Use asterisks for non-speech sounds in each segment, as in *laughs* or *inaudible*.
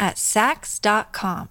at Saks.com.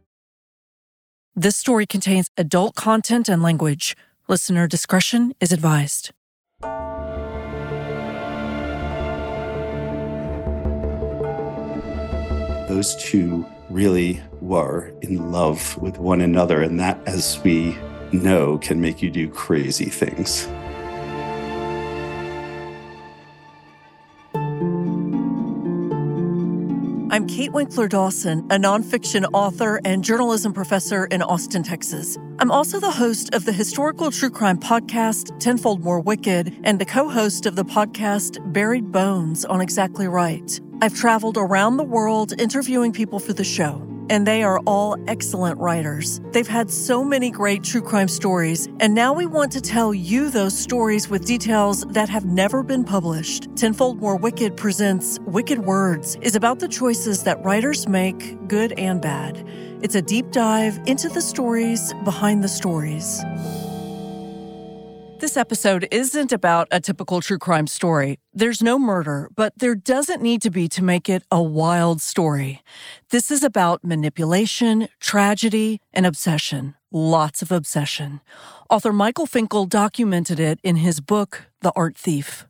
This story contains adult content and language. Listener discretion is advised. Those two really were in love with one another, and that, as we know, can make you do crazy things. I'm Kate Winkler Dawson, a nonfiction author and journalism professor in Austin, Texas. I'm also the host of the historical true crime podcast, Tenfold More Wicked, and the co host of the podcast, Buried Bones on Exactly Right. I've traveled around the world interviewing people for the show and they are all excellent writers. They've had so many great true crime stories, and now we want to tell you those stories with details that have never been published. Tenfold More Wicked presents Wicked Words is about the choices that writers make, good and bad. It's a deep dive into the stories behind the stories. This episode isn't about a typical true crime story. There's no murder, but there doesn't need to be to make it a wild story. This is about manipulation, tragedy, and obsession. Lots of obsession. Author Michael Finkel documented it in his book, The Art Thief.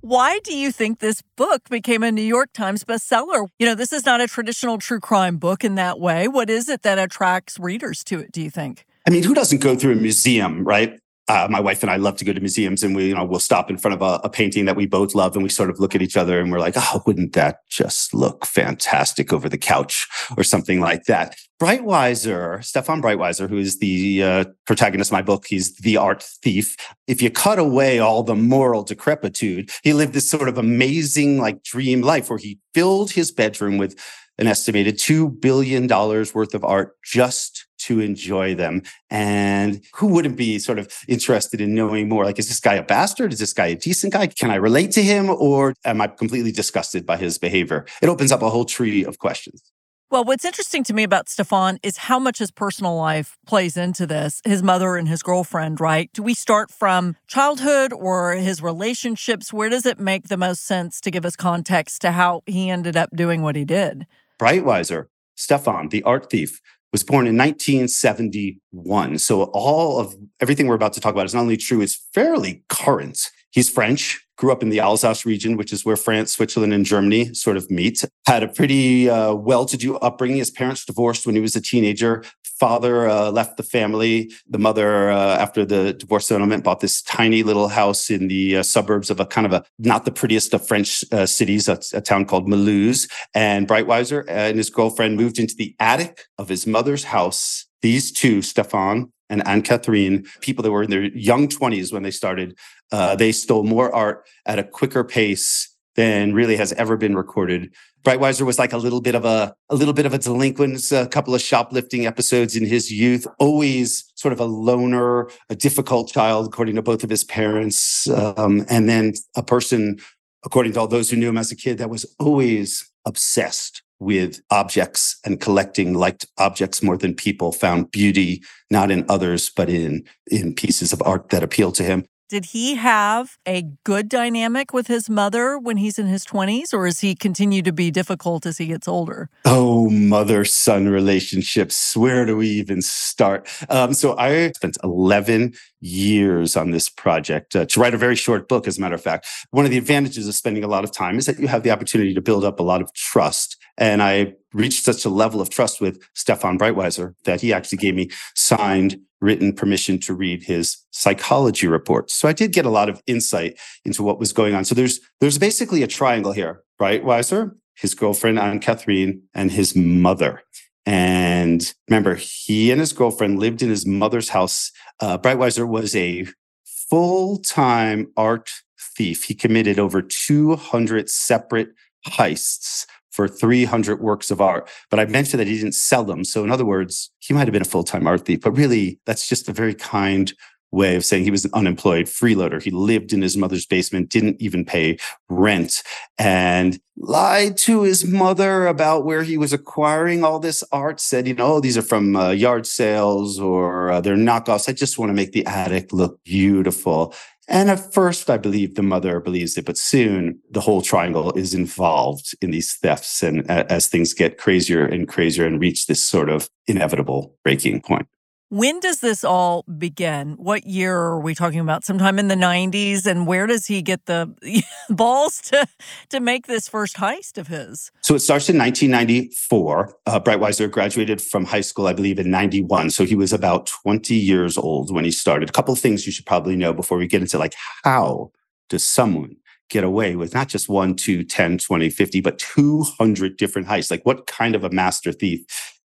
Why do you think this book became a New York Times bestseller? You know, this is not a traditional true crime book in that way. What is it that attracts readers to it, do you think? I mean, who doesn't go through a museum, right? Uh, my wife and I love to go to museums, and we, you know, we'll stop in front of a, a, painting that we both love, and we sort of look at each other, and we're like, "Oh, wouldn't that just look fantastic over the couch?" or something like that. Breitwieser, Stefan Breitwieser, who is the uh, protagonist of my book, he's the art thief. If you cut away all the moral decrepitude, he lived this sort of amazing, like dream life where he filled his bedroom with an estimated $2 billion worth of art just to enjoy them. And who wouldn't be sort of interested in knowing more? Like, is this guy a bastard? Is this guy a decent guy? Can I relate to him? Or am I completely disgusted by his behavior? It opens up a whole tree of questions. Well, what's interesting to me about Stefan is how much his personal life plays into this. His mother and his girlfriend, right? Do we start from childhood or his relationships? Where does it make the most sense to give us context to how he ended up doing what he did? Breitwieser, Stefan, the art thief, was born in 1971. So all of everything we're about to talk about is not only true, it's fairly current. He's French, grew up in the Alsace region, which is where France, Switzerland, and Germany sort of meet. Had a pretty uh, well-to-do upbringing. His parents divorced when he was a teenager. Father uh, left the family. The mother, uh, after the divorce settlement, bought this tiny little house in the uh, suburbs of a kind of a not the prettiest of French uh, cities, a, a, town called Mulhouse. And Breitwieser and his girlfriend moved into the attic of his mother's house. These two, Stefan and Anne Catherine, people that were in their young 20s when they started, uh, they stole more art at a quicker pace than really has ever been recorded. Breitwieser was like a little bit of a a little bit of a delinquent, a couple of shoplifting episodes in his youth. Always sort of a loner, a difficult child, according to both of his parents, um, and then a person, according to all those who knew him as a kid, that was always obsessed with objects and collecting liked objects more than people found beauty not in others but in in pieces of art that appealed to him Did he have a good dynamic with his mother when he's in his 20s, or is he continue to be difficult as he gets older? Oh, mother son relationships. Where do we even start? Um, so I spent 11 years on this project uh, to write a very short book, as a matter of fact. One of the advantages of spending a lot of time is that you have the opportunity to build up a lot of trust. And I reached such a level of trust with Stefan Breitwieser that he actually gave me signed written permission to read his psychology reports. So I did get a lot of insight into what was going on. So there's there's basically a triangle here, right? Weiser, his girlfriend Anne Catherine, and his mother. And remember, he and his girlfriend lived in his mother's house. Uh, Breitwieser was a full-time art thief. He committed over 200 separate heists for 300 works of art. But I mentioned that he didn't sell them. So, in other words, he might have been a full time art thief, but really, that's just a very kind way of saying he was an unemployed freeloader. He lived in his mother's basement, didn't even pay rent, and lied to his mother about where he was acquiring all this art. Said, you know, these are from uh, yard sales or uh, they're knockoffs. I just want to make the attic look beautiful. And at first, I believe the mother believes it, but soon the whole triangle is involved in these thefts. And as things get crazier and crazier and reach this sort of inevitable breaking point. When does this all begin? What year are we talking about? Sometime in the 90s? And where does he get the *laughs* balls to, to make this first heist of his? So it starts in 1994. Uh, Breitwieser graduated from high school, I believe, in 91. So he was about 20 years old when he started. A couple of things you should probably know before we get into like how does someone get away with not just one, two, 10, 20, 50, but 200 different heists? Like what kind of a master thief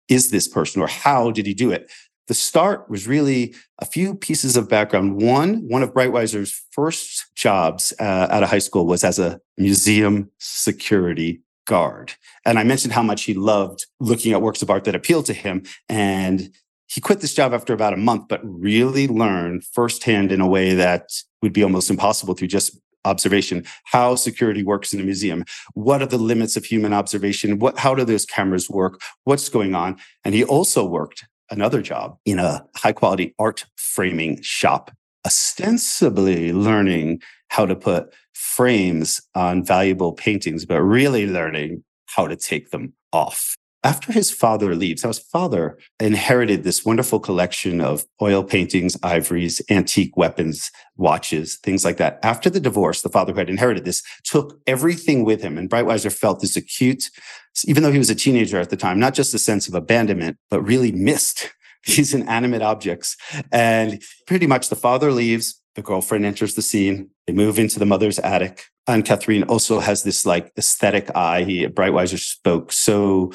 is this person or how did he do it? The start was really a few pieces of background. One, one of Breitwieser's first jobs uh, out of high school was as a museum security guard. And I mentioned how much he loved looking at works of art that appealed to him. And he quit this job after about a month, but really learned firsthand in a way that would be almost impossible through just observation how security works in a museum what are the limits of human observation what how do those cameras work what's going on and he also worked another job in a high quality art framing shop, ostensibly learning how to put frames on valuable paintings, but really learning how to take them off after his father leaves, how his father inherited this wonderful collection of oil paintings, ivories, antique weapons, watches, things like that. After the divorce, the father who had inherited this took everything with him. And Breitwieser felt this acute, even though he was a teenager at the time, not just a sense of abandonment, but really missed *laughs* these inanimate objects. And pretty much the father leaves, the girlfriend enters the scene. They move into the mother's attic. Anne Catherine also has this like aesthetic eye. He, Breitwieser spoke so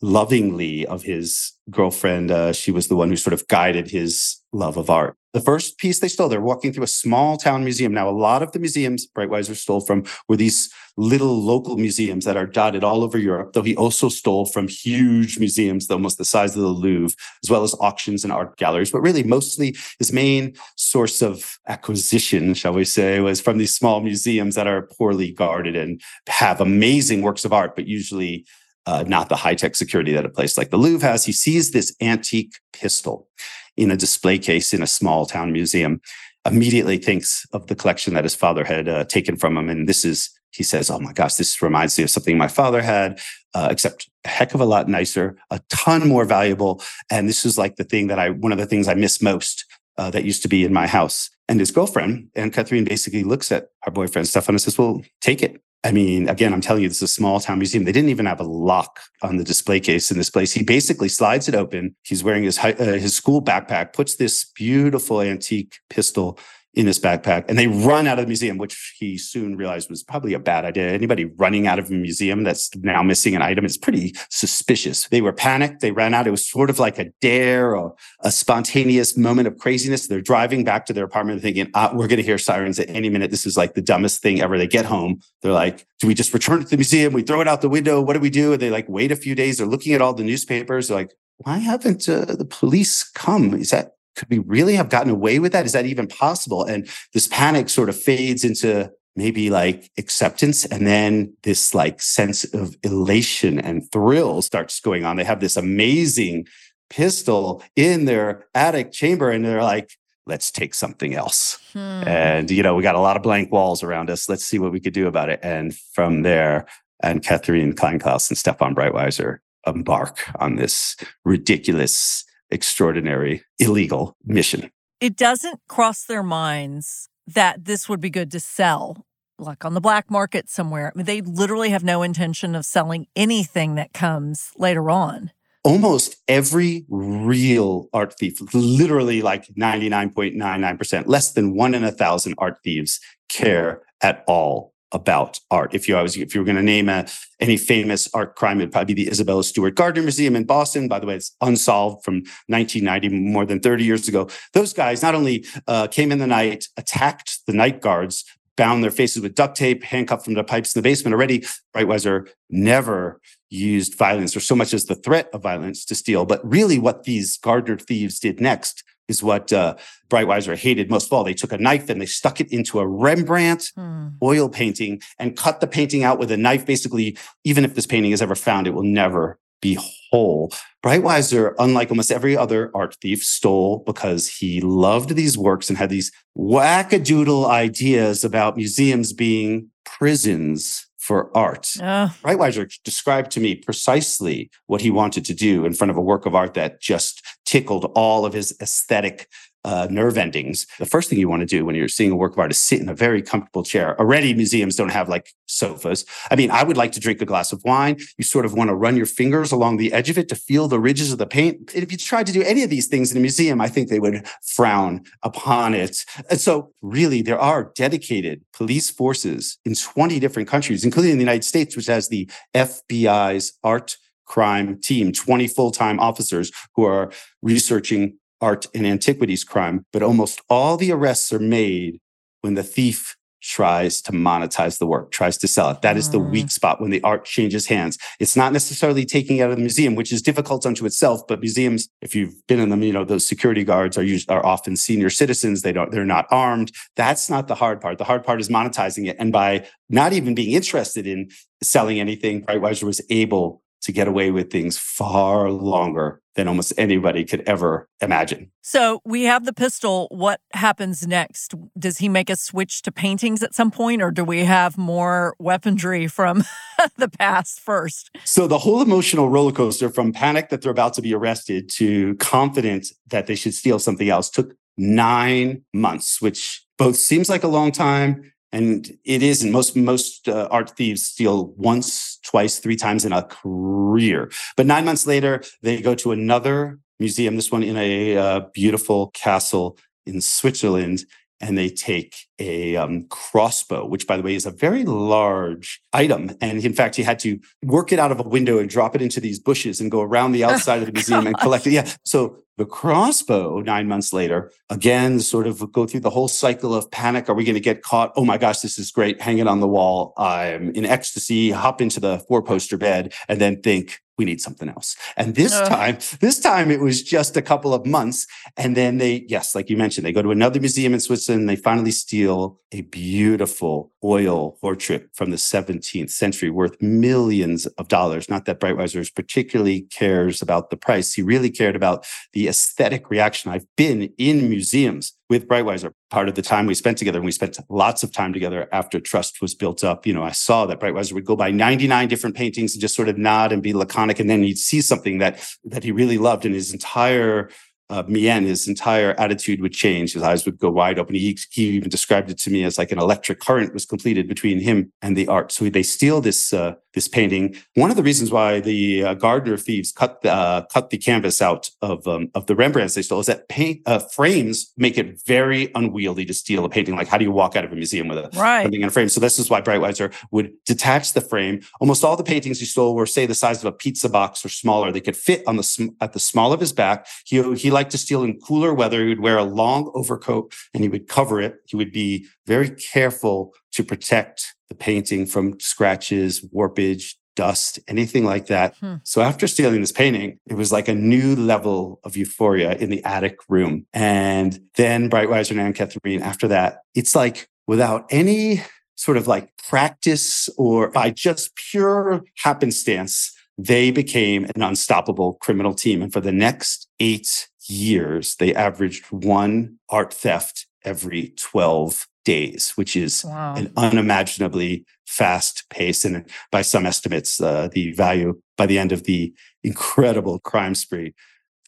lovingly of his girlfriend. Uh, she was the one who sort of guided his love of art. The first piece they stole, they're walking through a small town museum. Now, a lot of the museums Breitwieser stole from were these little local museums that are dotted all over Europe, though he also stole from huge museums, almost the size of the Louvre, as well as auctions and art galleries. But really, mostly his main source of acquisition, shall we say, was from these small museums that are poorly guarded and have amazing works of art, but usually uh, not the high tech security that a place like the Louvre has. He sees this antique pistol in a display case in a small town museum, immediately thinks of the collection that his father had uh, taken from him. And this is, he says, Oh my gosh, this reminds me of something my father had, uh, except a heck of a lot nicer, a ton more valuable. And this is like the thing that I, one of the things I miss most uh, that used to be in my house. And his girlfriend, Anne Catherine basically looks at her boyfriend, Stefan, and says, Well, take it. I mean, again, I'm telling you, this is a small town museum. They didn't even have a lock on the display case in this place. He basically slides it open. He's wearing his uh, his school backpack, puts this beautiful antique pistol in his backpack and they run out of the museum, which he soon realized was probably a bad idea. Anybody running out of a museum that's now missing an item is pretty suspicious. They were panicked. They ran out. It was sort of like a dare or a spontaneous moment of craziness. They're driving back to their apartment thinking, ah, we're going to hear sirens at any minute. This is like the dumbest thing ever. They get home. They're like, do we just return it to the museum? We throw it out the window. What do we do? And they like wait a few days. They're looking at all the newspapers. They're like, why haven't uh, the police come? Is that could we really have gotten away with that? Is that even possible? And this panic sort of fades into maybe like acceptance and then this like sense of elation and thrill starts going on they have this amazing pistol in their attic chamber and they're like let's take something else. Hmm. And, you know, we got a lot of blank walls around us. Let's see what we could do about it. And from there, Anne Catherine Kleinklaus and Stefan Breitwieser embark on this ridiculous, extraordinary, illegal mission. It doesn't cross their minds that this would be good to sell, like on the black market somewhere. I mean, they literally have no intention of selling anything that comes later on almost every real art thief, literally like 99.99%, less than one in a thousand art thieves care at all about art. If you was, if you were going to name a, any famous art crime, it'd probably be the Isabella Stewart Gardner Museum in Boston. By the way, it's unsolved from 1990, more than 30 years ago. Those guys not only uh, came in the night, attacked the night guards, bound their faces with duct tape, handcuffed them to pipes in the basement already. Breitwieser never used violence or so much as the threat of violence to steal. But really, what these Gardner thieves did next is what uh, Breitwieser hated most of all. They took a knife and they stuck it into a Rembrandt hmm. oil painting and cut the painting out with a knife. Basically, even if this painting is ever found, it will never be whole. Breitwieser, unlike almost every other art thief, stole because he loved these works and had these wackadoodle ideas about museums being prisons for art. Uh. Breitwieser described to me precisely what he wanted to do in front of a work of art that just tickled all of his aesthetic uh, nerve endings. The first thing you want to do when you're seeing a work of art is sit in a very comfortable chair. Already, museums don't have like sofas. I mean, I would like to drink a glass of wine. You sort of want to run your fingers along the edge of it to feel the ridges of the paint. If you tried to do any of these things in a museum, I think they would frown upon it. And so, really, there are dedicated police forces in 20 different countries, including the United States, which has the FBI's art crime team, 20 full time officers who are researching art and antiquities crime, but almost all the arrests are made when the thief tries to monetize the work, tries to sell it. That is the weak mm. spot when the art changes hands. It's not necessarily taking it out of the museum, which is difficult unto itself. But museums, if you've been in them, you know those security guards are usually, are often senior citizens. They don't they're not armed. That's not the hard part. The hard part is monetizing it. And by not even being interested in selling anything, Breitwieser was able to get away with things far longer than almost anybody could ever imagine. So we have the pistol. What happens next? Does he make a switch to paintings at some point, or do we have more weaponry from *laughs* the past first? So the whole emotional roller coaster from panic that they're about to be arrested to confident that they should steal something else took nine months, which both seems like a long time and it isn't most most uh, art thieves steal once twice three times in a career. But nine months later they go to another museum this one in a uh, beautiful castle in switzerland and they take a um, crossbow, which, by the way, is a very large item. And in fact, he had to work it out of a window and drop it into these bushes and go around the *laughs* outside of the museum and collect it. Yeah. So the crossbow, nine months later, again, sort of go through the whole cycle of panic. Are we going to get caught? Oh my gosh, this is great. Hang it on the wall. I'm in ecstasy, hop into the four poster bed, and then think, we need something else. And this uh. time, this time it was just a couple of months. And then they, yes, like you mentioned, they go to another museum in Switzerland. They finally steal a beautiful oil portrait from the 17th century worth millions of dollars. Not that Breitwieser particularly cares about the price. He really cared about the aesthetic reaction. I've been in museums with Breitwieser. Part of the time we spent together, and we spent lots of time together after trust was built up. You know, I saw that Breitwieser would go by 99 different paintings and just sort of nod and be laconic. And then he'd see something that that he really loved in his entire uh, Mien, his entire attitude would change. His eyes would go wide open. He, he even described it to me as like an electric current was completed between him and the art. So they steal this uh, this painting. One of the reasons why the uh, Gardner thieves cut the, uh, cut the canvas out of um, of the Rembrandts they stole is that paint uh, frames make it very unwieldy to steal a painting. Like how do you walk out of a museum with a right. something in a frame? So this is why Breitwieser would detach the frame. Almost all the paintings he stole were say the size of a pizza box or smaller. They could fit on the sm- at the small of his back. He he liked to steal in cooler weather. He would wear a long overcoat and he would cover it. He would be very careful to protect the painting from scratches, warpage, dust, anything like that. Hmm. So after stealing this painting, it was like a new level of euphoria in the attic room. And then Breitwieser and Anne Catherine, after that, it's like without any sort of like practice or by just pure happenstance, they became an unstoppable criminal team. And for the next eight years, they averaged one art theft every 12 days, which is wow. an unimaginably fast pace. And by some estimates, uh, the value by the end of the incredible crime spree,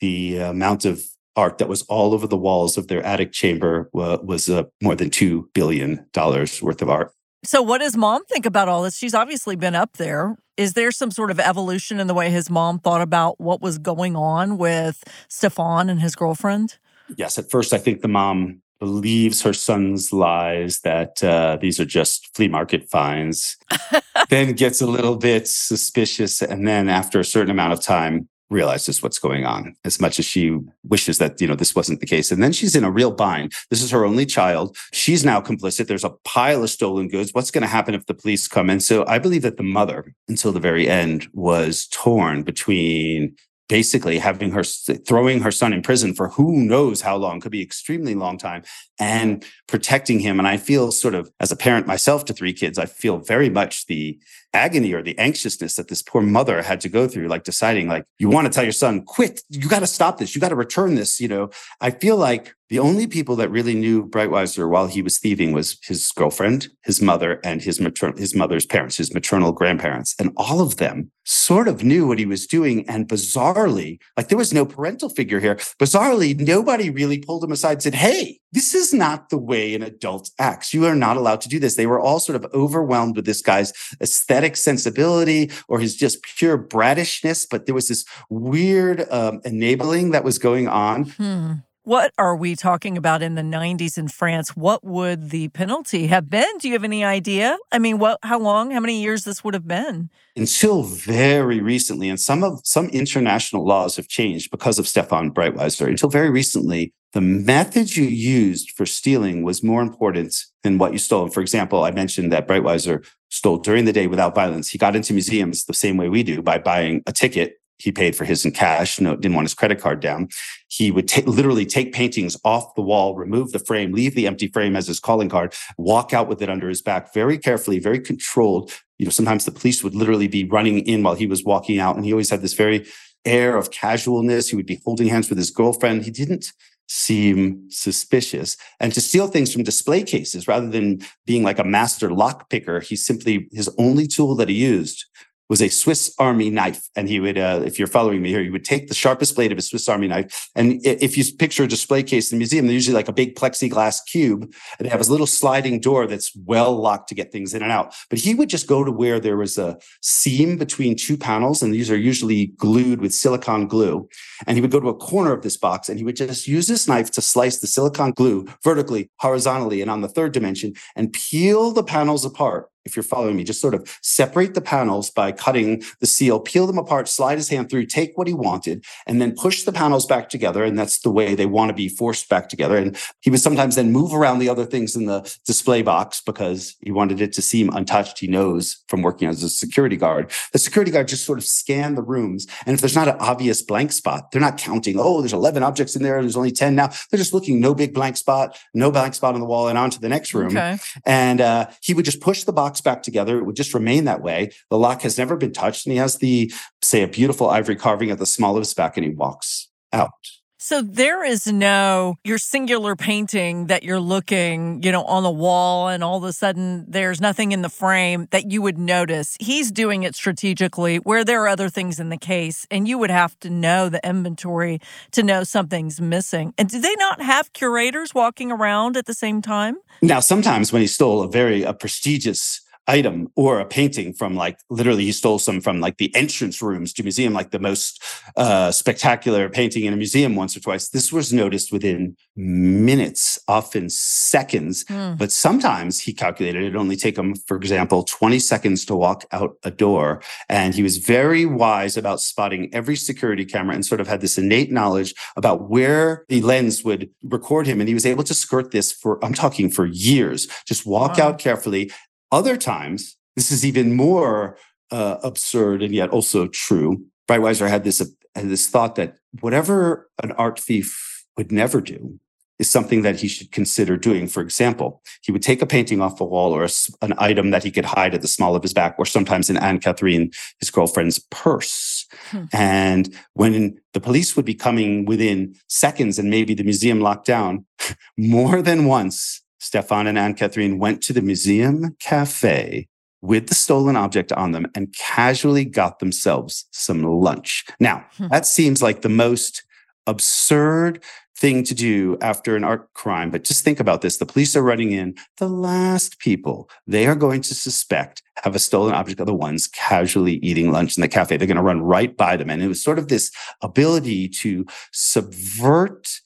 the amount of art that was all over the walls of their attic chamber uh, was uh, more than $2 billion worth of art. So, what does mom think about all this? She's obviously been up there. Is there some sort of evolution in the way his mom thought about what was going on with Stefan and his girlfriend? Yes. At first, I think the mom believes her son's lies that uh, these are just flea market finds, *laughs* then gets a little bit suspicious. And then, after a certain amount of time, realizes what's going on as much as she wishes that you know this wasn't the case. And then she's in a real bind. This is her only child. She's now complicit. There's a pile of stolen goods. What's going to happen if the police come in? So i believe that the mother until the very end was torn between basically having her throwing her son in prison for who knows how long could be extremely long time and protecting him. And i feel sort of as a parent myself to three kids i feel very much the agony or the anxiousness that this poor mother had to go through like deciding like you want to tell your son quit you got to stop this you got to return this you know i feel like the only people that really knew Breitwieser while he was thieving was his girlfriend, his mother, and his maternal his mother's parents, his maternal grandparents. And all of them sort of knew what he was doing. And bizarrely, like there was no parental figure here. Bizarrely, nobody really pulled him aside and said, Hey, this is not the way an adult acts. You are not allowed to do this. They were all sort of overwhelmed with this guy's aesthetic sensibility or his just pure brattishness. But there was this weird um, enabling that was going on. Hmm what are we talking about in the 90s in France? What would the penalty have been? Do you have any idea? I mean, what how long, how many years this would have been? Until very recently, and some of some international laws have changed because of Stefan Breitwieser. Until very recently, the method you used for stealing was more important than what you stole. For example, I mentioned that Breitwieser stole during the day without violence. He got into museums the same way we do by buying a ticket he paid for his in cash. No, didn't want his credit card down. He would t- literally take paintings off the wall, remove the frame, leave the empty frame as his calling card, walk out with it under his back, very carefully, very controlled. You know, sometimes the police would literally be running in while he was walking out, and he always had this very air of casualness. He would be holding hands with his girlfriend. He didn't seem suspicious. And to steal things from display cases rather than being like a master lock picker, he simply his only tool that he used was a Swiss Army knife. And he would, uh, if you're following me here, he would take the sharpest blade of a Swiss Army knife. And if you picture a display case in the museum, they're usually like a big plexiglass cube. And they have a little sliding door that's well locked to get things in and out. But he would just go to where there was a seam between two panels. And these are usually glued with silicone glue. And he would go to a corner of this box and he would just use this knife to slice the silicone glue vertically, horizontally, and on the third dimension and peel the panels apart if you're following me, just sort of separate the panels by cutting the seal, peel them apart, slide his hand through, take what he wanted, and then push the panels back together. And that's the way they want to be forced back together. And he would sometimes then move around the other things in the display box because he wanted it to seem untouched. He knows from working as a security guard. The security guard just sort of scan the rooms. And if there's not an obvious blank spot, they're not counting, oh, there's 11 objects in there. And there's only 10 now. They're just looking, no big blank spot, no blank spot on the wall, and on to the next room. Okay. And uh, he would just push the box back together. It would just remain that way. The lock has never been touched. And he has the, say, a beautiful ivory carving at the small of his back and he walks out. So there is no your singular painting that you're looking, you know, on the wall and all of a sudden there's nothing in the frame that you would notice. He's doing it strategically where there are other things in the case and you would have to know the inventory to know something's missing. And do they not have curators walking around at the same time? Now sometimes when he stole a very a prestigious item or a painting from like literally he stole some from like the entrance rooms to museum like the most uh, spectacular painting in a museum once or twice this was noticed within minutes often seconds mm. but sometimes he calculated it only take him for example 20 seconds to walk out a door and he was very wise about spotting every security camera and sort of had this innate knowledge about where the lens would record him and he was able to skirt this for i'm talking for years just walk wow. out carefully other times, this is even more uh, absurd and yet also true. Breitwieser had this, uh, had this thought that whatever an art thief would never do is something that he should consider doing. For example, he would take a painting off a wall or a, an item that he could hide at the small of his back, or sometimes in Anne Catherine, his girlfriend's purse. Hmm. And when the police would be coming within seconds and maybe the museum locked down, *laughs* more than once, Stefan and Anne Catherine went to the museum cafe with the stolen object on them and casually got themselves some lunch. Now, hmm. that seems like the most absurd thing to do after an art crime. But just think about this. The police are running in. The last people they are going to suspect have a stolen object are the ones casually eating lunch in the cafe. They're going to run right by them. And it was sort of this ability to subvert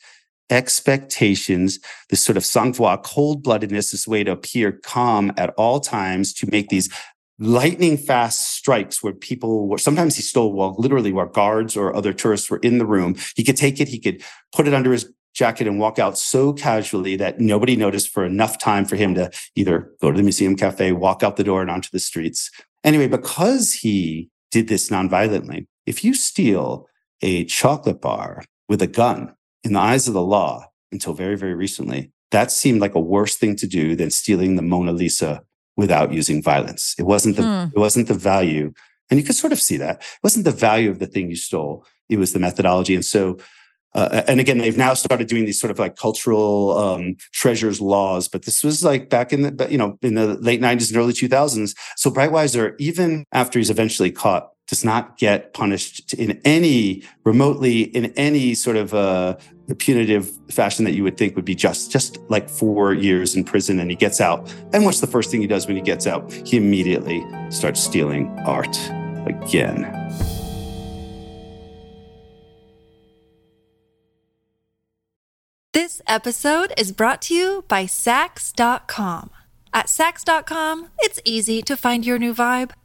expectations, this sort of sang-froid, cold-bloodedness, this way to appear calm at all times, to make these lightning fast strikes where people were sometimes he stole while literally where guards or other tourists were in the room. He could take it, he could put it under his jacket and walk out so casually that nobody noticed for enough time for him to either go to the museum cafe, walk out the door and onto the streets. Anyway, because he did this nonviolently, if you steal a chocolate bar with a gun in the eyes of the law until very, very recently, that seemed like a worse thing to do than stealing the Mona Lisa without using violence. It wasn't the hmm. it wasn't the value, and you could sort of see that it wasn't the value of the thing you stole. It was the methodology, and so. Uh, and again, they've now started doing these sort of like cultural um, treasures laws, but this was like back in the you know in the late '90s and early 2000s. So Breitwieser, even after he's eventually caught, does not get punished in any remotely in any sort of uh, punitive fashion that you would think would be just just like four years in prison and he gets out and what's the first thing he does when he gets out he immediately starts stealing art again this episode is brought to you by Saks.com. At Saks.com, it's easy to find your new vibe.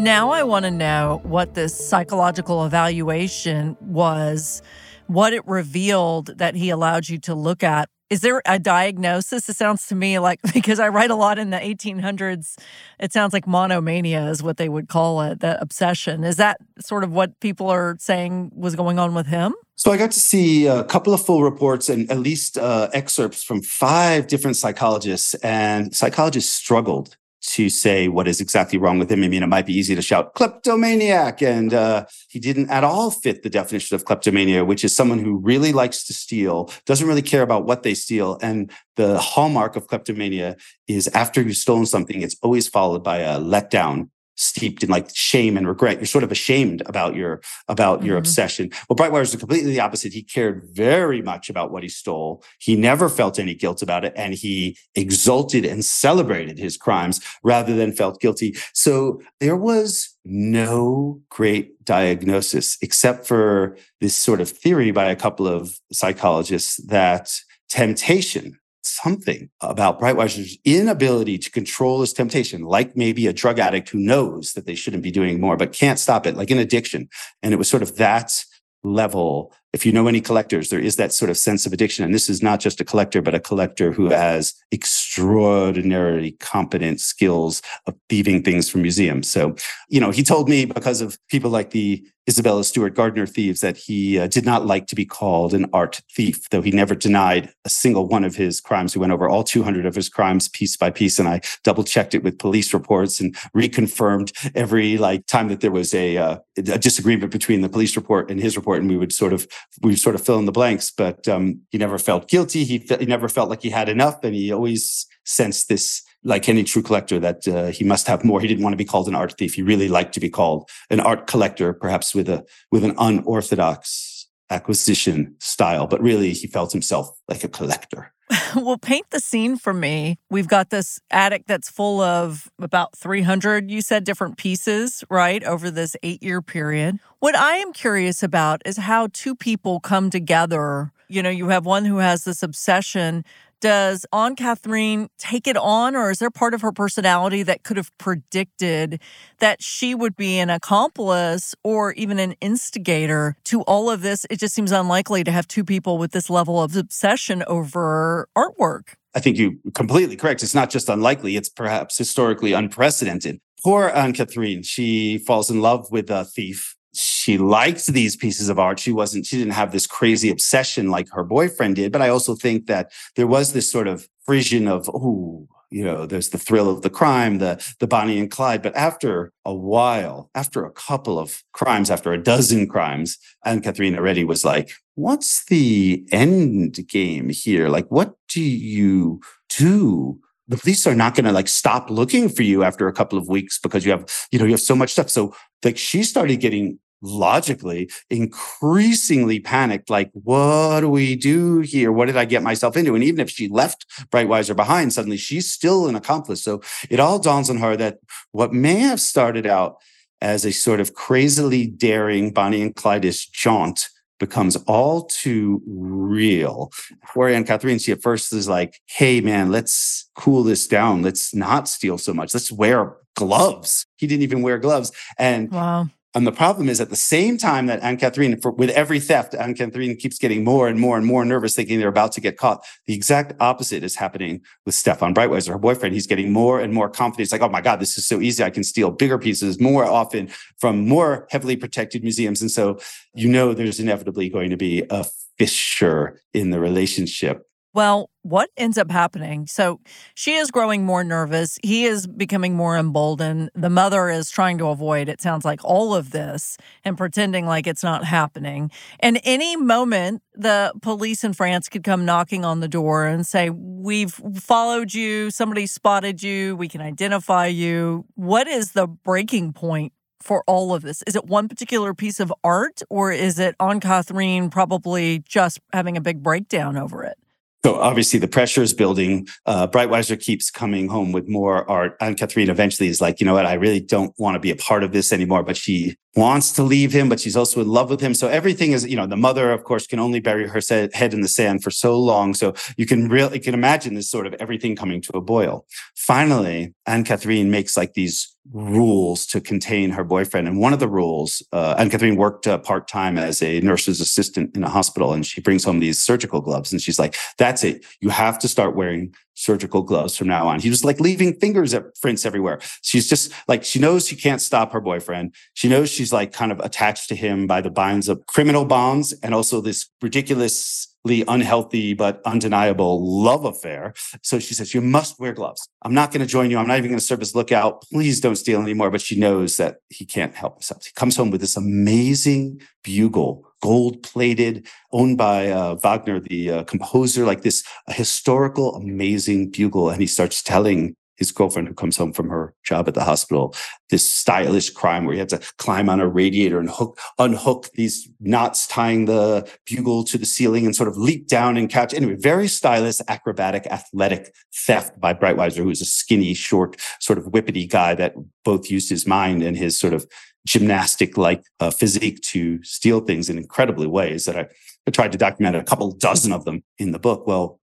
Now I want to know what this psychological evaluation was, what it revealed that he allowed you to look at. Is there a diagnosis? It sounds to me like *laughs* because I write a lot in the 1800s, it sounds like monomania is what they would call it, that obsession. Is that sort of what people are saying was going on with him? So I got to see a couple of full reports and at least uh, excerpts from five different psychologists, and psychologists struggled to say what is exactly wrong with him. I mean, it might be easy to shout kleptomaniac, and uh, he didn't at all fit the definition of kleptomania, which is someone who really likes to steal, doesn't really care about what they steal. And the hallmark of kleptomania is after you've stolen something, it's always followed by a letdown steeped in like shame and regret. You're sort of ashamed about your about mm-hmm. your obsession. Well, Breitwieser is completely the opposite. He cared very much about what he stole. He never felt any guilt about it, and he exulted and celebrated his crimes rather than felt guilty. So there was no great diagnosis except for this sort of theory by a couple of psychologists that temptation something about Breitwieser's inability to control his temptation, like maybe a drug addict who knows that they shouldn't be doing more, but can't stop it, like an addiction. And it was sort of that level. If you know any collectors, there is that sort of sense of addiction. And this is not just a collector, but a collector who has extraordinarily competent skills of thieving things from museums. So, you know, he told me because of people like the Isabella Stewart Gardner thieves that he uh, did not like to be called an art thief, though he never denied a single one of his crimes. We went over all 200 of his crimes piece by piece, and I double checked it with police reports and reconfirmed every like time that there was a, uh, a disagreement between the police report and his report, and we would sort of we sort of fill in the blanks, but um, he never felt guilty. He, fe- he never felt like he had enough. And he always sensed this, like any true collector, that uh, he must have more. He didn't want to be called an art thief. He really liked to be called an art collector, perhaps with a, with an unorthodox acquisition style, but really he felt himself like a collector. *laughs* well, paint the scene for me. We've got this attic that's full of about 300, you said, different pieces, right, over this eight year period. What I am curious about is how two people come together. You know, you have one who has this obsession does Anne Catherine take it on, or is there part of her personality that could have predicted that she would be an accomplice or even an instigator to all of this? It just seems unlikely to have two people with this level of obsession over artwork. I think you're completely correct. It's not just unlikely, it's perhaps historically unprecedented. Poor Anne Catherine, she falls in love with a thief she liked these pieces of art. She wasn't, she didn't have this crazy obsession like her boyfriend did. But I also think that there was this sort of frisson of, oh, you know, there's the thrill of the crime, the the Bonnie and Clyde. But after a while, after a couple of crimes, after a dozen crimes, Anne Catherine already was like, what's the end game here? Like, what do you do? The police are not going to like stop looking for you after a couple of weeks because you have, you know, you have so much stuff. So like she started getting logically increasingly panicked like what do we do here? What did i get myself into? And even if she left Breitwieser behind suddenly she's still an accomplice. So it all dawns on her that what may have started out as a sort of crazily daring bonnie and clyde jaunt becomes all too real. Anne Catherine, she at first is like, hey man, let's cool this down. Let's not steal so much. Let's wear gloves. He didn't even wear gloves. And wow. And the problem is at the same time that Anne Catherine, with every theft, Anne Catherine keeps getting more and more and more nervous, thinking they're about to get caught. The exact opposite is happening with Stefan Breitwieser, her boyfriend. He's getting more and more confident. He's like, oh my God, this is so easy. I can steal bigger pieces more often from more heavily protected museums. And so you know there's inevitably going to be a fissure in the relationship. Well, what ends up happening? So she is growing more nervous. He is becoming more emboldened. The mother is trying to avoid, it sounds like, all of this and pretending like it's not happening. And any moment, the police in France could come knocking on the door and say, We've followed you. Somebody spotted you. We can identify you. What is the breaking point for all of this? Is it one particular piece of art or is it Anne Catherine probably just having a big breakdown over it? So obviously the pressure is building. Uh, Breitwieser keeps coming home with more art. Anne Catherine eventually is like, you know what? I really don't want to be a part of this anymore. But she wants to leave him, but she's also in love with him. So everything is, you know, the mother, of course, can only bury her head in the sand for so long. So you can really you can imagine this sort of everything coming to a boil. Finally, Anne Catherine makes like these rules to contain her boyfriend. And one of the rules, uh, Anne Catherine worked uh, part time as a nurse's assistant in a hospital, and she brings home these surgical gloves. And she's like, "That's it. You have to start wearing surgical gloves from now on." He was like leaving fingers at prints everywhere. She's just like she knows she can't stop her boyfriend. She knows she's like kind of attached to him by the binds of criminal bonds and also this ridiculous unhealthy but undeniable love affair. So she says, You must wear gloves. I'm not going to join you. I'm not even going to serve as lookout. Please don't steal anymore. But she knows that he can't help himself. He comes home with this amazing bugle, gold plated, owned by uh, Wagner, the uh, composer, like this historical, amazing bugle. And he starts telling his girlfriend who comes home from her job at the hospital, this stylish crime where he had to climb on a radiator and hook, unhook these knots tying the bugle to the ceiling and sort of leap down and catch. Anyway, very stylish, acrobatic, athletic theft by Breitwieser, who's a skinny, short, sort of whippety guy that both used his mind and his sort of gymnastic like uh, physique to steal things in incredibly ways that I, I tried to document a couple dozen of them in the book. Well,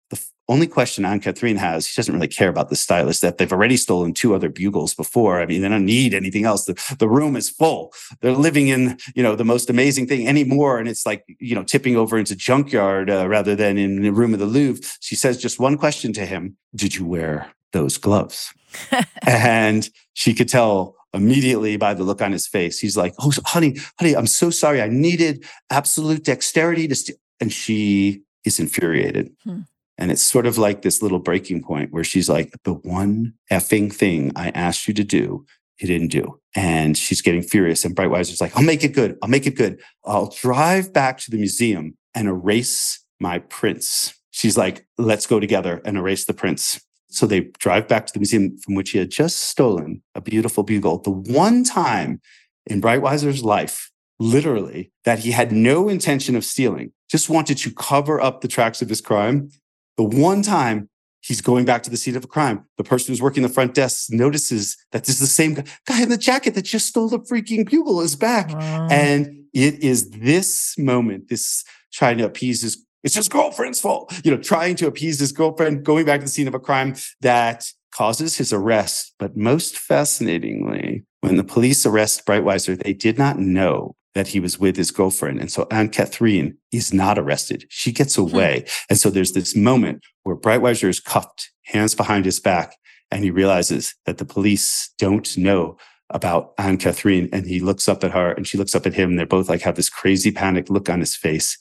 only question Anne Catherine has, she doesn't really care about the stylist, that they've already stolen two other bugles before. I mean, they don't need anything else. The, the room is full. They're living in, you know, the most amazing thing anymore. And it's like, you know, tipping over into junkyard uh, rather than in the room of the Louvre. She says just one question to him Did you wear those gloves? *laughs* and she could tell immediately by the look on his face. He's like, Oh, honey, honey, I'm so sorry. I needed absolute dexterity to steal. And she is infuriated. Hmm. And it's sort of like this little breaking point where she's like, the one effing thing I asked you to do you didn't do. And she's getting furious. And Breitwieser's like, I'll make it good. I'll make it good. I'll drive back to the museum and erase my prints. She's like, let's go together and erase the prints. So they drive back to the museum from which he had just stolen a beautiful bugle. The one time in Breitwieser's life, literally, that he had no intention of stealing, just wanted to cover up the tracks of his crime. The one time he's going back to the scene of a crime, the person who's working the front desk notices that this is the same guy in the jacket that just stole the freaking bugle is back. Wow. And it is this moment, this trying to appease his it's his girlfriend's fault. You know, trying to appease his girlfriend, going back to the scene of a crime that causes his arrest. But most fascinatingly, when the police arrest Breitwieser, they did not know that he was with his girlfriend. And so Anne Catherine is not arrested. She gets hmm. away. And so there's this moment where Breitwieser is cuffed, hands behind his back, and he realizes that the police don't know about Anne Catherine. And he looks up at her and she looks up at him. And they're both like have this crazy panic look on his face.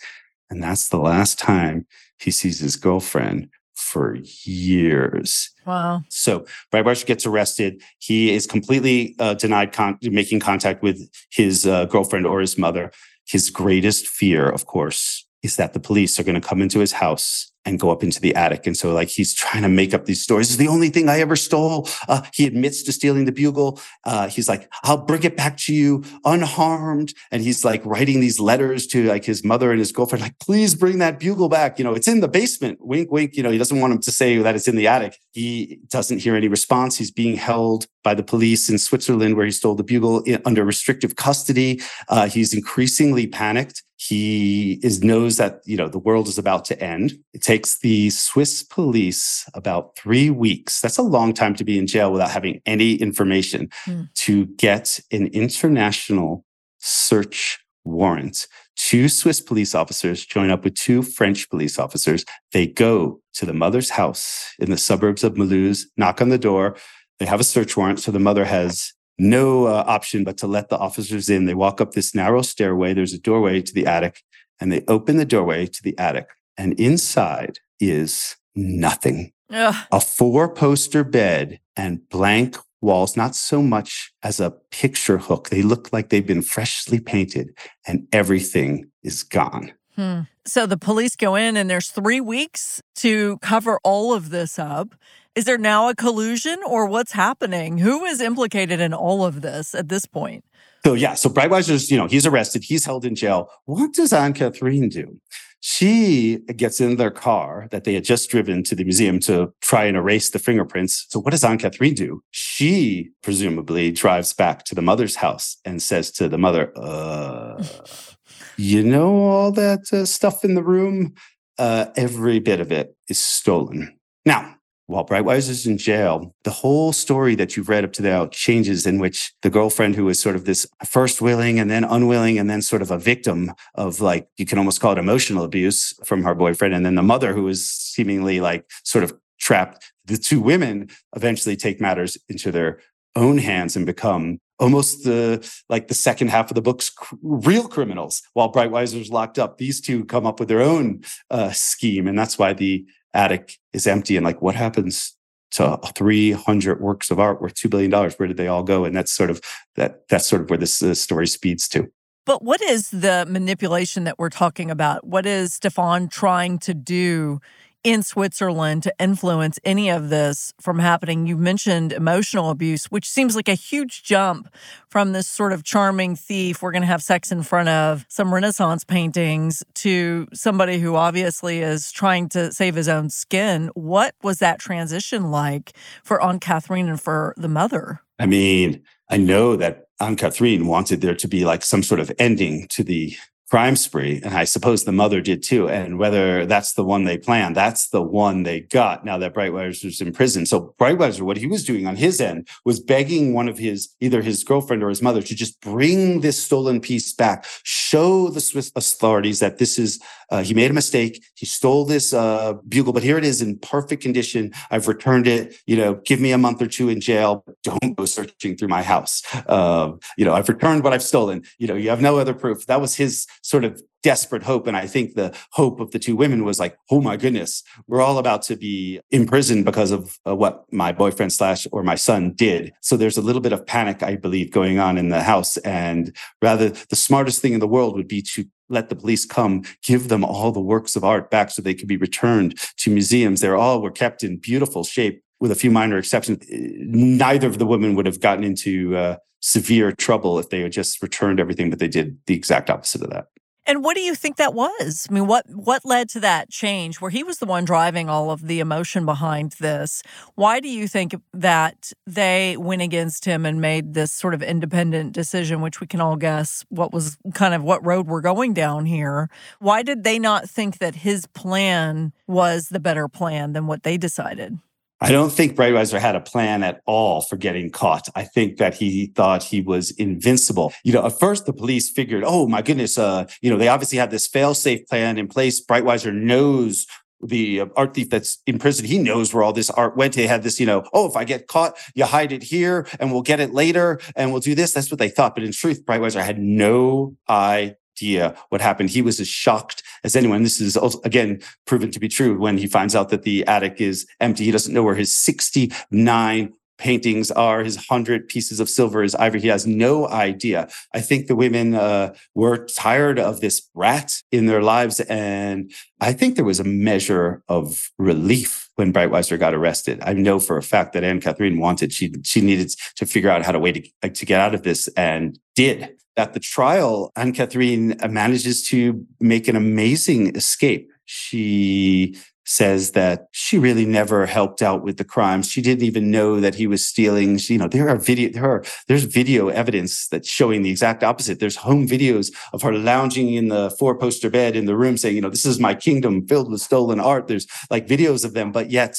And that's the last time he sees his girlfriend for years. Wow. So Breitwieser gets arrested. He is completely uh, denied con- making contact with his uh, girlfriend or his mother. His greatest fear, of course, is that the police are going to come into his house and go up into the attic. And so like he's trying to make up these stories. This is the only thing I ever stole. Uh, he admits to stealing the bugle. Uh, he's like, I'll bring it back to you unharmed. And he's like writing these letters to like his mother and his girlfriend, like, please bring that bugle back. You know, it's in the basement. Wink, wink. You know, he doesn't want him to say that it's in the attic. He doesn't hear any response. He's being held by the police in Switzerland where he stole the bugle under restrictive custody. Uh, he's increasingly panicked. He is knows that you know the world is about to end. It takes the Swiss police about three weeks. That's a long time to be in jail without having any information mm. to get an international search warrant. Two Swiss police officers join up with two French police officers. They go to the mother's house in the suburbs of Mulhouse, knock on the door. They have a search warrant. So the mother has no uh, option but to let the officers in. They walk up this narrow stairway. There's a doorway to the attic, and they open the doorway to the attic. And inside is nothing. Ugh. A four poster bed and blank walls, not so much as a picture hook. They look like they've been freshly painted, and everything is gone. Hmm. So the police go in, and there's three weeks to cover all of this up. Is there now a collusion or what's happening? Who is implicated in all of this at this point? So yeah, so Breitwieser's, you know, he's arrested, he's held in jail. What does Anne Catherine do? She gets in their car that they had just driven to the museum to try and erase the fingerprints. So what does Anne Catherine do? She presumably drives back to the mother's house and says to the mother, uh, *laughs* you know, all that uh, stuff in the room, uh, every bit of it is stolen. Now, while Breitwieser is in jail, the whole story that you've read up to now changes in which the girlfriend who is sort of this first willing and then unwilling and then sort of a victim of like, you can almost call it emotional abuse from her boyfriend. And then the mother who is seemingly like sort of trapped. The two women eventually take matters into their own hands and become almost the like the second half of the book's cr- real criminals while Breitwieser's locked up. These two come up with their own uh, scheme. And that's why the attic is empty and like what happens to 300 works of art worth $2 billion where did they all go? And that's sort of that that's sort of where this story speeds to. But what is the manipulation that we're talking about? What is stefan trying to do in Switzerland to influence any of this from happening? You mentioned emotional abuse, which seems like a huge jump from this sort of charming thief, we're going to have sex in front of some Renaissance paintings, to somebody who obviously is trying to save his own skin. What was that transition like for Anne Catherine and for the mother? I mean, I know that Anne Catherine wanted there to be like some sort of ending to the crime spree. And I suppose the mother did too. And whether that's the one they planned, that's the one they got now that Breitwieser was in prison. So Breitwieser, what he was doing on his end was begging one of his, either his girlfriend or his mother to just bring this stolen piece back, show the Swiss authorities that this is, uh, he made a mistake. He stole this uh, bugle, but here it is in perfect condition. I've returned it. You know, give me a month or two in jail. Don't go searching through my house. Uh, you know, I've returned what I've stolen. You know, you have no other proof. That was his sort of desperate hope. And I think the hope of the two women was like, oh my goodness, we're all about to be imprisoned because of uh, what my boyfriend slash or my son did. So there's a little bit of panic, I believe, going on in the house. And rather, the smartest thing in the world would be to let the police come, give them all the works of art back so they could be returned to museums. They're all were kept in beautiful shape with a few minor exceptions. Neither of the women would have gotten into uh, severe trouble if they had just returned everything, but they did the exact opposite of that. And what do you think that was? I mean, what what led to that change where he was the one driving all of the emotion behind this? Why do you think that they went against him and made this sort of independent decision, which we can all guess what was kind of what road we're going down here? Why did they not think that his plan was the better plan than what they decided? I don't think Breitwieser had a plan at all for getting caught. I think that he thought he was invincible. You know, at first the police figured, oh my goodness, uh, you know, they obviously had this fail-safe plan in place. Breitwieser knows the uh, art thief that's in prison, he knows where all this art went. He had this, you know, oh, if I get caught, you hide it here and we'll get it later and we'll do this. That's what they thought. But in truth, Breitwieser had no idea idea what happened. He was as shocked as anyone. This is also, again proven to be true when he finds out that the attic is empty. He doesn't know where his 69 paintings are, his 100 pieces of silver, his ivory. He has no idea. I think the women uh, were tired of this rat in their lives. And I think there was a measure of relief when Breitwieser got arrested. I know for a fact that Anne Catherine wanted, she, she needed to figure out how to way to, to get out of this and did at the trial, Anne Catherine manages to make an amazing escape. She says that she really never helped out with the crimes. She didn't even know that he was stealing. She, you know, there are video, there are, there's video evidence that's showing the exact opposite. There's home videos of her lounging in the four poster bed in the room saying, you know, this is my kingdom filled with stolen art. There's like videos of them, but yet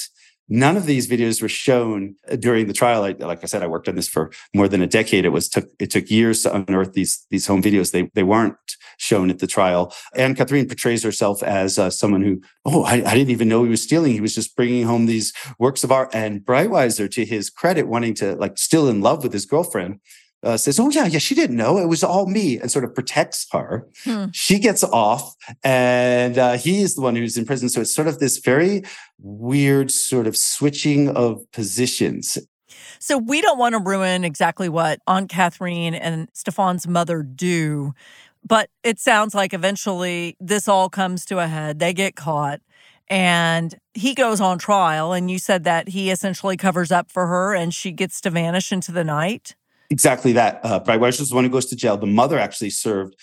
None of these videos were shown during the trial. I, like I said, I worked on this for more than a decade. It was took it took years to unearth these these home videos. They they weren't shown at the trial. Anne Catherine portrays herself as uh, someone who, oh, I, I, didn't even know he was stealing. He was just bringing home these works of art. And Breitwieser, to his credit, wanting to like still in love with his girlfriend, uh, says, "Oh yeah, yeah, she didn't know it was all me," and sort of protects her. Hmm. She gets off, and uh, he is the one who's in prison. So it's sort of this very weird sort of switching of positions. So we don't want to ruin exactly what Anne Catherine and Stefan's mother do, but it sounds like eventually this all comes to a head. They get caught. And he goes on trial, and you said that he essentially covers up for her and she gets to vanish into the night exactly that. Uh, Breitwieser is the one who goes to jail. The mother actually served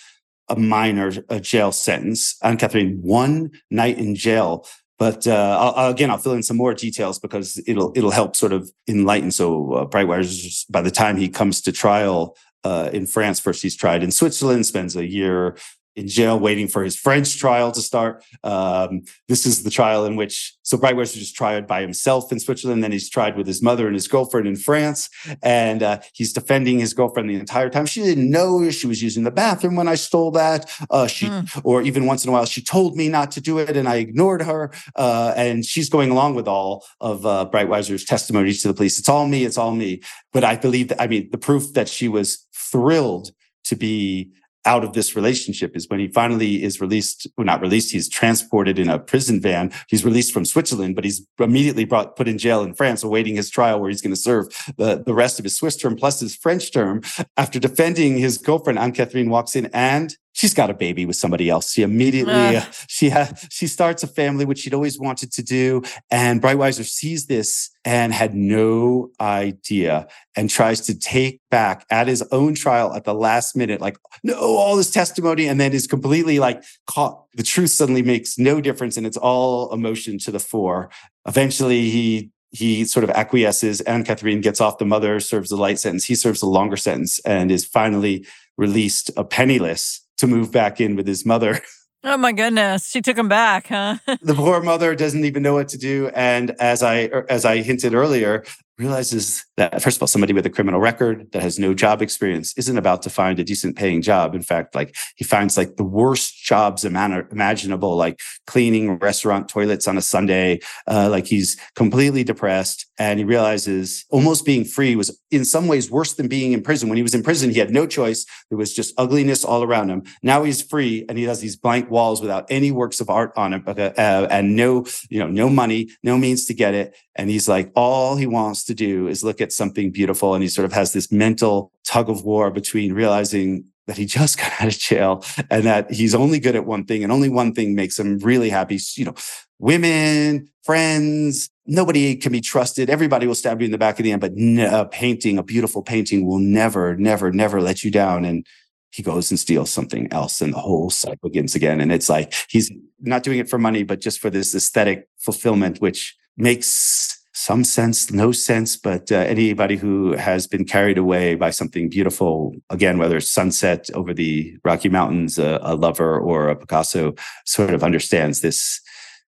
a minor a jail sentence. Anne Catherine, one night in jail. But uh, I'll, again, I'll fill in some more details because it'll it'll help sort of enlighten. So uh, Breitwieser, by the time he comes to trial uh, in France, first he's tried in Switzerland, spends a year in jail waiting for his French trial to start. Um, this is the trial in which, so Breitwieser just tried by himself in Switzerland. Then he's tried with his mother and his girlfriend in France. And uh, he's defending his girlfriend the entire time. She didn't know she was using the bathroom when I stole that. Uh, she, mm. or even once in a while, she told me not to do it and I ignored her. Uh, and she's going along with all of uh, Breitwieser's testimonies to the police. It's all me. It's all me. But I believe that, I mean, the proof that she was thrilled to be out of this relationship is when he finally is released, well, not released, he's transported in a prison van. He's released from Switzerland, but he's immediately brought, put in jail in France, awaiting his trial where he's going to serve the, the rest of his Swiss term plus his French term. After defending his girlfriend, Anne Catherine walks in and she's got a baby with somebody else. She immediately uh. *laughs* she has she starts a family, which she'd always wanted to do. And Breitwieser sees this and had no idea and tries to take back at his own trial at the last minute, like, no, all this testimony, and then is completely like caught. The truth suddenly makes no difference, and it's all emotion to the fore. Eventually, he he sort of acquiesces. Anne Catherine gets off. The mother serves a light sentence. He serves a longer sentence and is finally released a penniless to move back in with his mother. *laughs* Oh my goodness, she took him back, huh? *laughs* the poor mother doesn't even know what to do, and as I er, as I hinted earlier, realizes that first of all somebody with a criminal record that has no job experience isn't about to find a decent paying job. In fact like he finds like the worst jobs imaginable like cleaning restaurant toilets on a sunday. Uh, like he's completely depressed and he realizes almost being free was in some ways worse than being in prison. When he was in prison he had no choice. There was just ugliness all around him. Now he's free and he has these blank walls without any works of art on it uh, and no you know no money no means to get it. And he's like all he wants to do is look at something beautiful. And he sort of has this mental tug of war between realizing that he just *laughs* got out of jail and that he's only good at one thing and only one thing makes him really happy. You know, women, friends, nobody can be trusted. Everybody will stab you in the back of the end, but a painting, a beautiful painting will never, never, never let you down. And he goes and steals something else and the whole cycle begins again. And it's like he's not doing it for money, but just for this aesthetic fulfillment, which makes some sense, no sense, but uh, anybody who has been carried away by something beautiful, again, whether it's sunset over the Rocky Mountains, a, a lover, or a Picasso, sort of understands this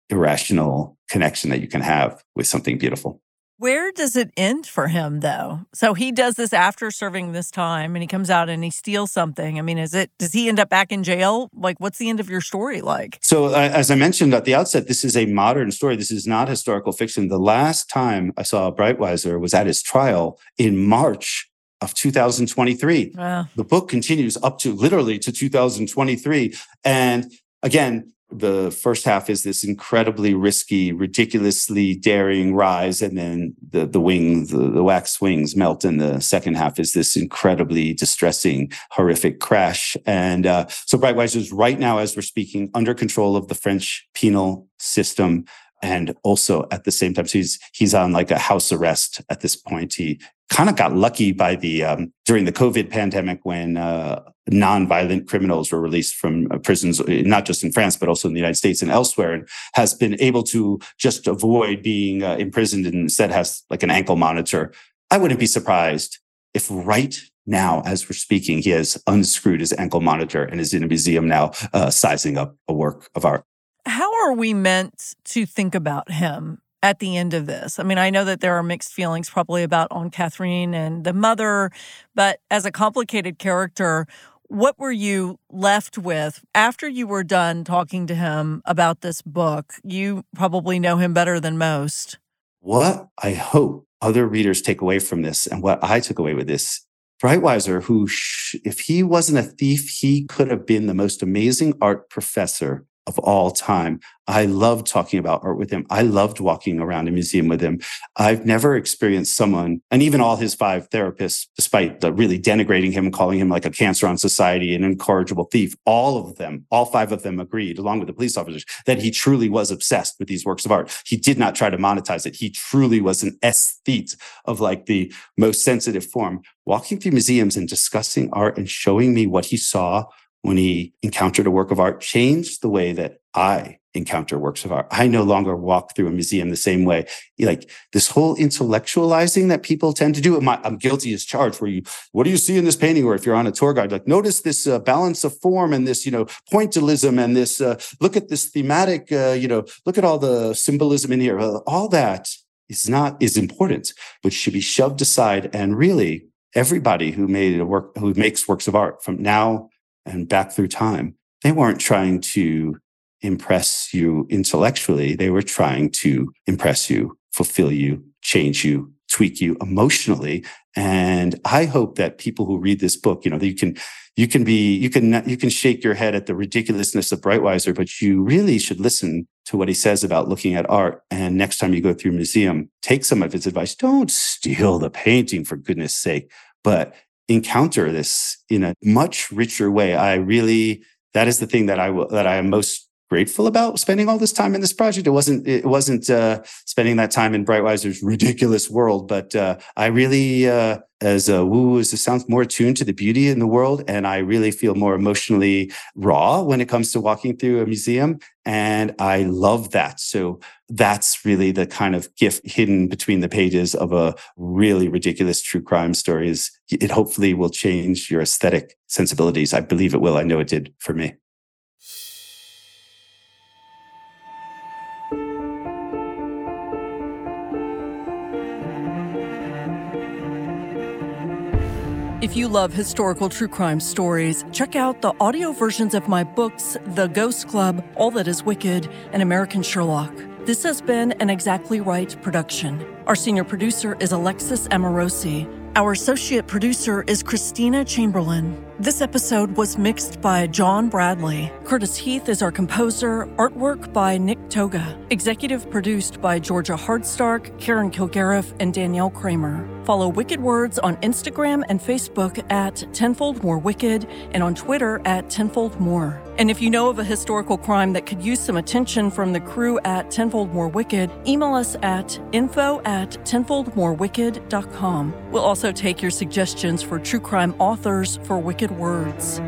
irrational connection that you can have with something beautiful. Where does it end for him though? So he does this after serving this time and he comes out and he steals something. I mean, is it does he end up back in jail? Like what's the end of your story like? So uh, as I mentioned at the outset, this is a modern story. This is not historical fiction. The last time I saw Breitwieser was at his trial in March of 2023. Wow. The book continues up to literally to 2023 and again the first half is this incredibly risky, ridiculously daring rise, and then the the wings, the, the, wax wings melt, and the second half is this incredibly distressing, horrific crash. And uh, so is right now, as we're speaking, under control of the French penal system. And also at the same time, so he's he's on like a house arrest at this point. He kind of got lucky by the um, during the COVID pandemic when uh, non-violent criminals were released from uh, prisons, not just in France but also in the United States and elsewhere, and has been able to just avoid being uh, imprisoned and instead has like an ankle monitor. I wouldn't be surprised if right now, as we're speaking, he has unscrewed his ankle monitor and is in a museum now, uh, sizing up a work of art. How are we meant to think about him at the end of this? I mean, I know that there are mixed feelings probably about Anne Catherine and the mother, but as a complicated character, what were you left with after you were done talking to him about this book? You probably know him better than most. What I hope other readers take away from this and what I took away with this Breitwieser, who, if he wasn't a thief, he could have been the most amazing art professor of all time. I loved talking about art with him. I loved walking around a museum with him. I've never experienced someone, and even all his five therapists, despite the really denigrating him and calling him like a cancer on society, an incorrigible thief, all of them, all five of them agreed, along with the police officers, that he truly was obsessed with these works of art. He did not try to monetize it. He truly was an aesthete of like the most sensitive form. Walking through museums and discussing art and showing me what he saw when he encountered a work of art changed the way that I encounter works of art. I no longer walk through a museum the same way. Like this whole intellectualizing that people tend to do. I'm guilty as charged. Where you, what do you see in this painting? Or if you're on a tour guide, like notice this uh, balance of form and this, you know, pointillism and this. Uh, look at this thematic. Uh, you know, look at all the symbolism in here. all that is not is important, but should be shoved aside. And really, everybody who made a work, who makes works of art from now and back through time, they weren't trying to impress you intellectually. They were trying to impress you, fulfill you, change you, tweak you emotionally. And I hope that people who read this book, you know, you can, you can be, you can, you can shake your head at the ridiculousness of Breitwieser, but you really should listen to what he says about looking at art. And next time you go through a museum, take some of his advice. Don't steal the painting for goodness sake, but encounter this in a much richer way. I really, that is the thing that I will, that I am most grateful about spending all this time in this project. It wasn't, it wasn't, uh, spending that time in Breitwieser's ridiculous world, but, uh, I really, uh, as a woo, as it sounds more attuned to the beauty in the world. And I really feel more emotionally raw when it comes to walking through a museum. And I love that. So that's really the kind of gift hidden between the pages of a really ridiculous true crime story is it hopefully will change your aesthetic sensibilities. I believe it will. I know it did for me. If you love historical true crime stories, check out the audio versions of my books, The Ghost Club, All That Is Wicked, and American Sherlock. This has been an Exactly Right production. Our senior producer is Alexis Amorosi. Our associate producer is Christina Chamberlain. This episode was mixed by John Bradley. Curtis Heath is our composer, artwork by Nick Toga, executive produced by Georgia Hardstark, Karen Kilgariff, and Danielle Kramer. Follow Wicked Words on Instagram and Facebook at Tenfold More Wicked and on Twitter at Tenfold More. And if you know of a historical crime that could use some attention from the crew at Tenfold More Wicked, email us at info at tenfoldmorewicked.com. We'll also take your suggestions for true crime authors for Wicked Words.